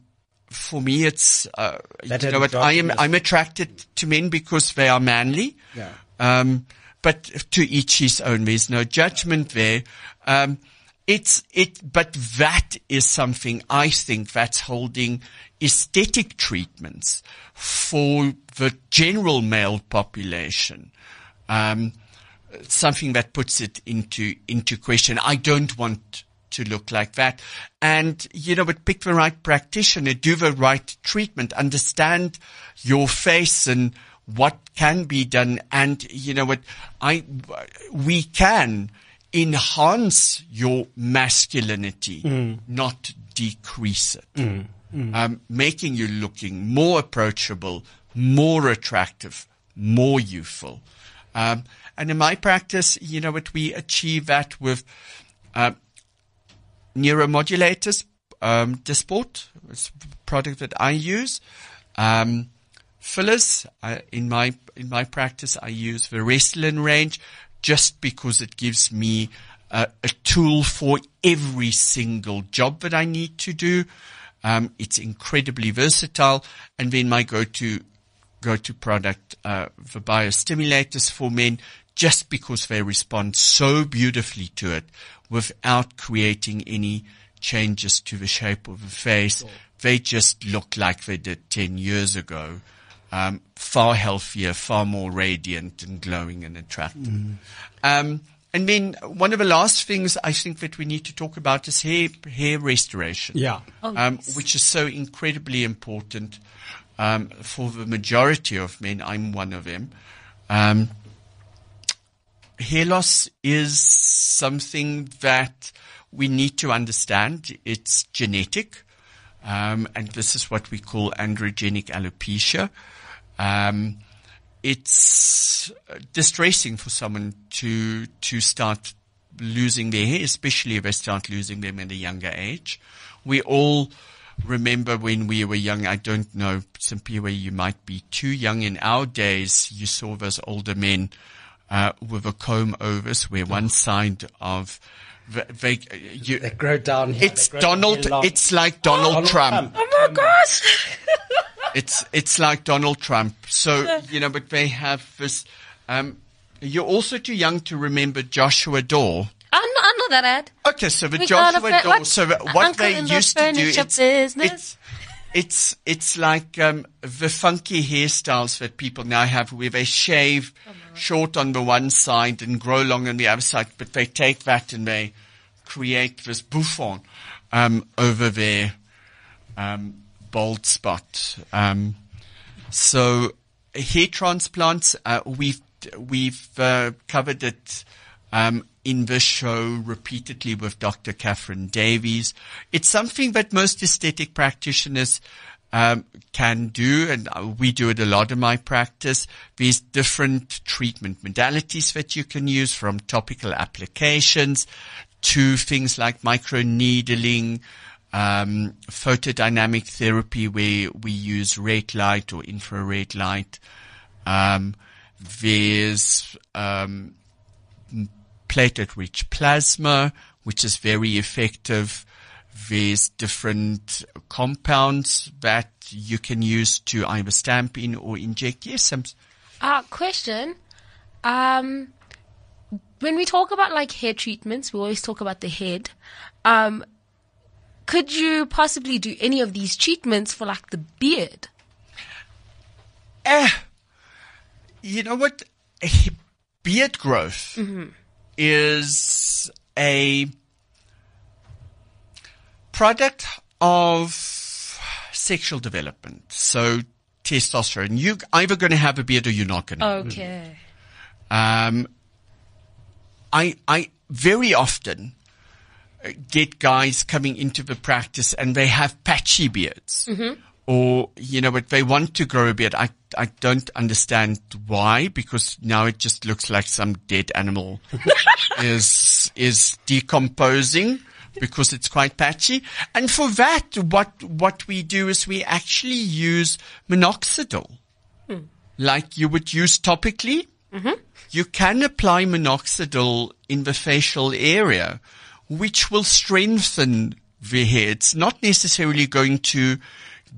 for me, it's uh, you know what I am. I'm attracted to men because they are manly. Yeah. Um, but to each his own. There's no judgment there. Um, it's it, but that is something I think that's holding aesthetic treatments for the general male population. Um, something that puts it into into question. I don't want to look like that. And you know, but pick the right practitioner, do the right treatment, understand your face and what can be done. And you know what, I we can enhance your masculinity, not decrease it. Um, making you looking more approachable, more attractive, more youthful. Um, and in my practice, you know what, we achieve that with uh, neuromodulators, um, Dysport, it's a product that I use. Um, fillers, I, in my in my practice, I use the Restylane range just because it gives me uh, a tool for every single job that I need to do. Um, it's incredibly versatile, and then my go-to go-to product, uh, the biostimulators for men, just because they respond so beautifully to it without creating any changes to the shape of the face. They just look like they did 10 years ago. Um, far healthier, far more radiant and glowing and attractive. Um, and then one of the last things I think that we need to talk about is hair, hair restoration yeah Oh, um, yes. which is so incredibly important um, for the majority of men. I'm one of them. Um, hair loss is something that we need to understand. It's genetic, um, and this is what we call androgenic alopecia. Um, it's uh, distressing for someone to to start losing their hair, especially if they start losing them at a younger age. We all remember when we were young. I don't know, simply where you might be too young. In our days, you saw those older men uh, with a comb overs, where one side of the, they, you, They grow down here. it's grow Donald. It's like Donald, Donald Trump. Oh my gosh! It's it's like Donald Trump. So you know, but they have this. Um, you're also too young to remember Joshua Dore. I know, I know that ad. Okay, so the We Joshua Dore. what? So what Uncle they the used to do, it's, it's it's it's like um, the funky hairstyles that people now have, where they shave short on the one side and grow long on the other side, but they take that and they create this bouffant um, over there. um, bald spot. Um, so hair transplants, uh, we've we've uh, covered it um, in this show repeatedly with Dr. Catherine Davies. It's something that most aesthetic practitioners um, can do, and we do it a lot in my practice. These different treatment modalities that you can use, from topical applications to things like microneedling, um, photodynamic therapy where we use red light or infrared light. Um, there's um, platelet-rich plasma, which is very effective. There's different compounds that you can use to either stamp in or inject. Yes, some, Uh, question. Um, when we talk about like hair treatments, we always talk about the head. Um, could you possibly do any of these treatments for like the beard? Eh, you know what? Beard growth is a product of sexual development. So testosterone. You're either going to have a beard or you're not going to. Okay. Um, I, I very often Uh, get guys coming into the practice and they have patchy beards. Mm-hmm. Or, you know, but they want to grow a beard. I, I don't understand why, because now it just looks like some dead animal is, is decomposing because it's quite patchy. And for that, what, what we do is we actually use minoxidil. Hmm. Like you would use topically mm-hmm. you can apply minoxidil in the facial area, which will strengthen the hair. It's not necessarily going to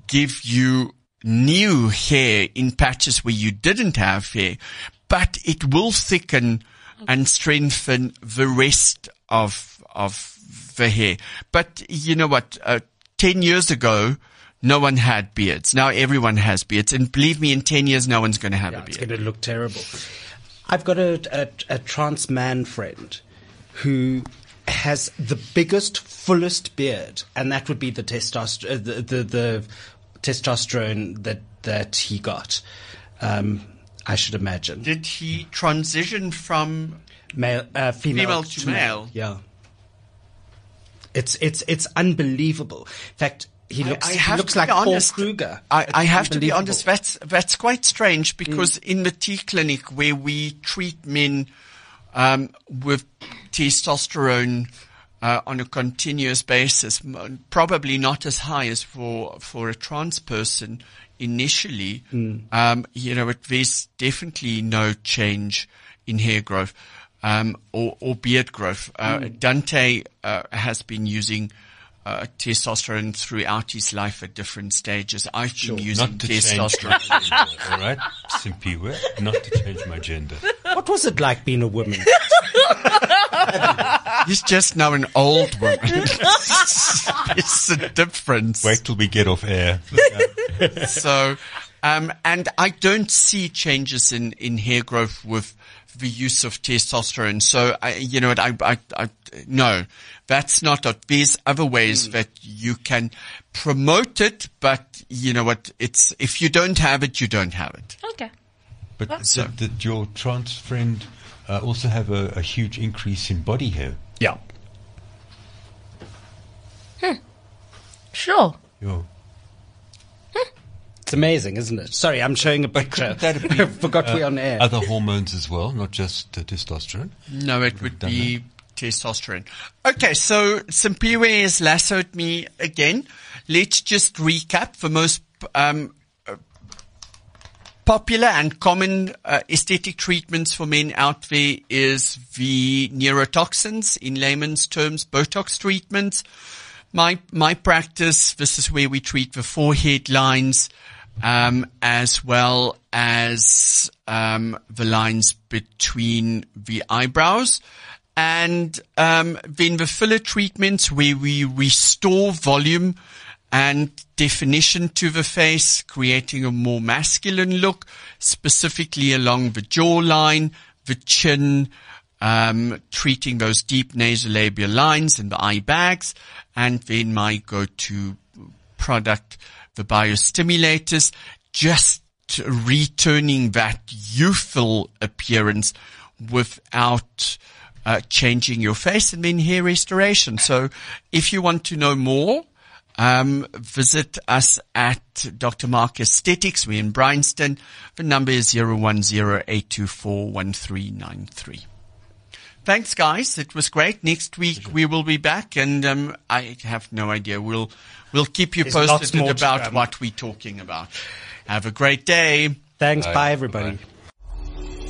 give you new hair in patches where you didn't have hair, but it will thicken and strengthen the rest of, of the hair. But you know what? Uh, 10 years ago, no one had beards. Now everyone has beards. And believe me, in 10 years, no one's going to have a beard. It's going to look terrible. I've got a, a, a trans man friend who has the biggest, fullest beard, and that would be the, testosterone, uh, the, the, the testosterone that, that he got. Um, I should imagine. Did he transition from Male, uh, female, Female to male. Yeah. It's, it's, it's unbelievable. In fact, he looks, I he have looks like be Paul honest, Kruger. I, I have to be honest. That's that's quite strange because in the T clinic where we treat men um, with testosterone uh, on a continuous basis, probably not as high as for for a trans person initially. Um, you know, there's definitely no change in hair growth um, or, or beard growth. Uh, Dante uh, has been using uh, testosterone throughout his life at different stages. I've been using Not to change my testosterone. gender, all right? Simpiwe, not to change my gender. What was it like being a woman? He's just now an old woman. it's a difference. Wait till we get off air. So, um, and I don't see changes in, in hair growth with the use of testosterone. So, I, you know what, I, I, I, no, that's not it. There's other ways that you can promote it, but you know what, it's, if you don't have it, you don't have it. Okay. But So- did, did your trans friend uh, also have a, a huge increase in body hair? yeah. Hmm. Sure. Yo. It's amazing, isn't it? Sorry, I'm showing a picture. Couldn't that have been, Forgot uh, we're on air. Other hormones as well, not just uh, testosterone. No, it would done be testosterone. Okay, so Simpiwe has lassoed me again. Let's just recap the most um, uh, popular and common uh, aesthetic treatments for men out there is the neurotoxins, in layman's terms, Botox treatments. My my practice, this is where we treat the forehead lines, um, as well as um, the lines between the eyebrows. And um, then the filler treatments where we restore volume and definition to the face, creating a more masculine look, specifically along the jawline, the chin, um, treating those deep nasolabial lines and the eye bags, and then my go-to product, the biostimulators, just returning that youthful appearance without uh, changing your face and then hair restoration. So if you want to know more, um, visit us at Dr. Mark Aesthetics. We're in Bryanston. The number is 010-824-1393. Thanks, guys. It was great. Next week we will be back, and um, I have no idea. We'll we'll keep you There's posted more about what we're talking about. Have a great day. Thanks. Bye. Bye, everybody. Bye.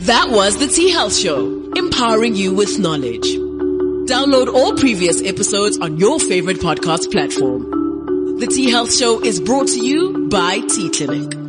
That was the T Health Show, empowering you with knowledge. Download all previous episodes on your favorite podcast platform. The T Health Show is brought to you by T Clinic.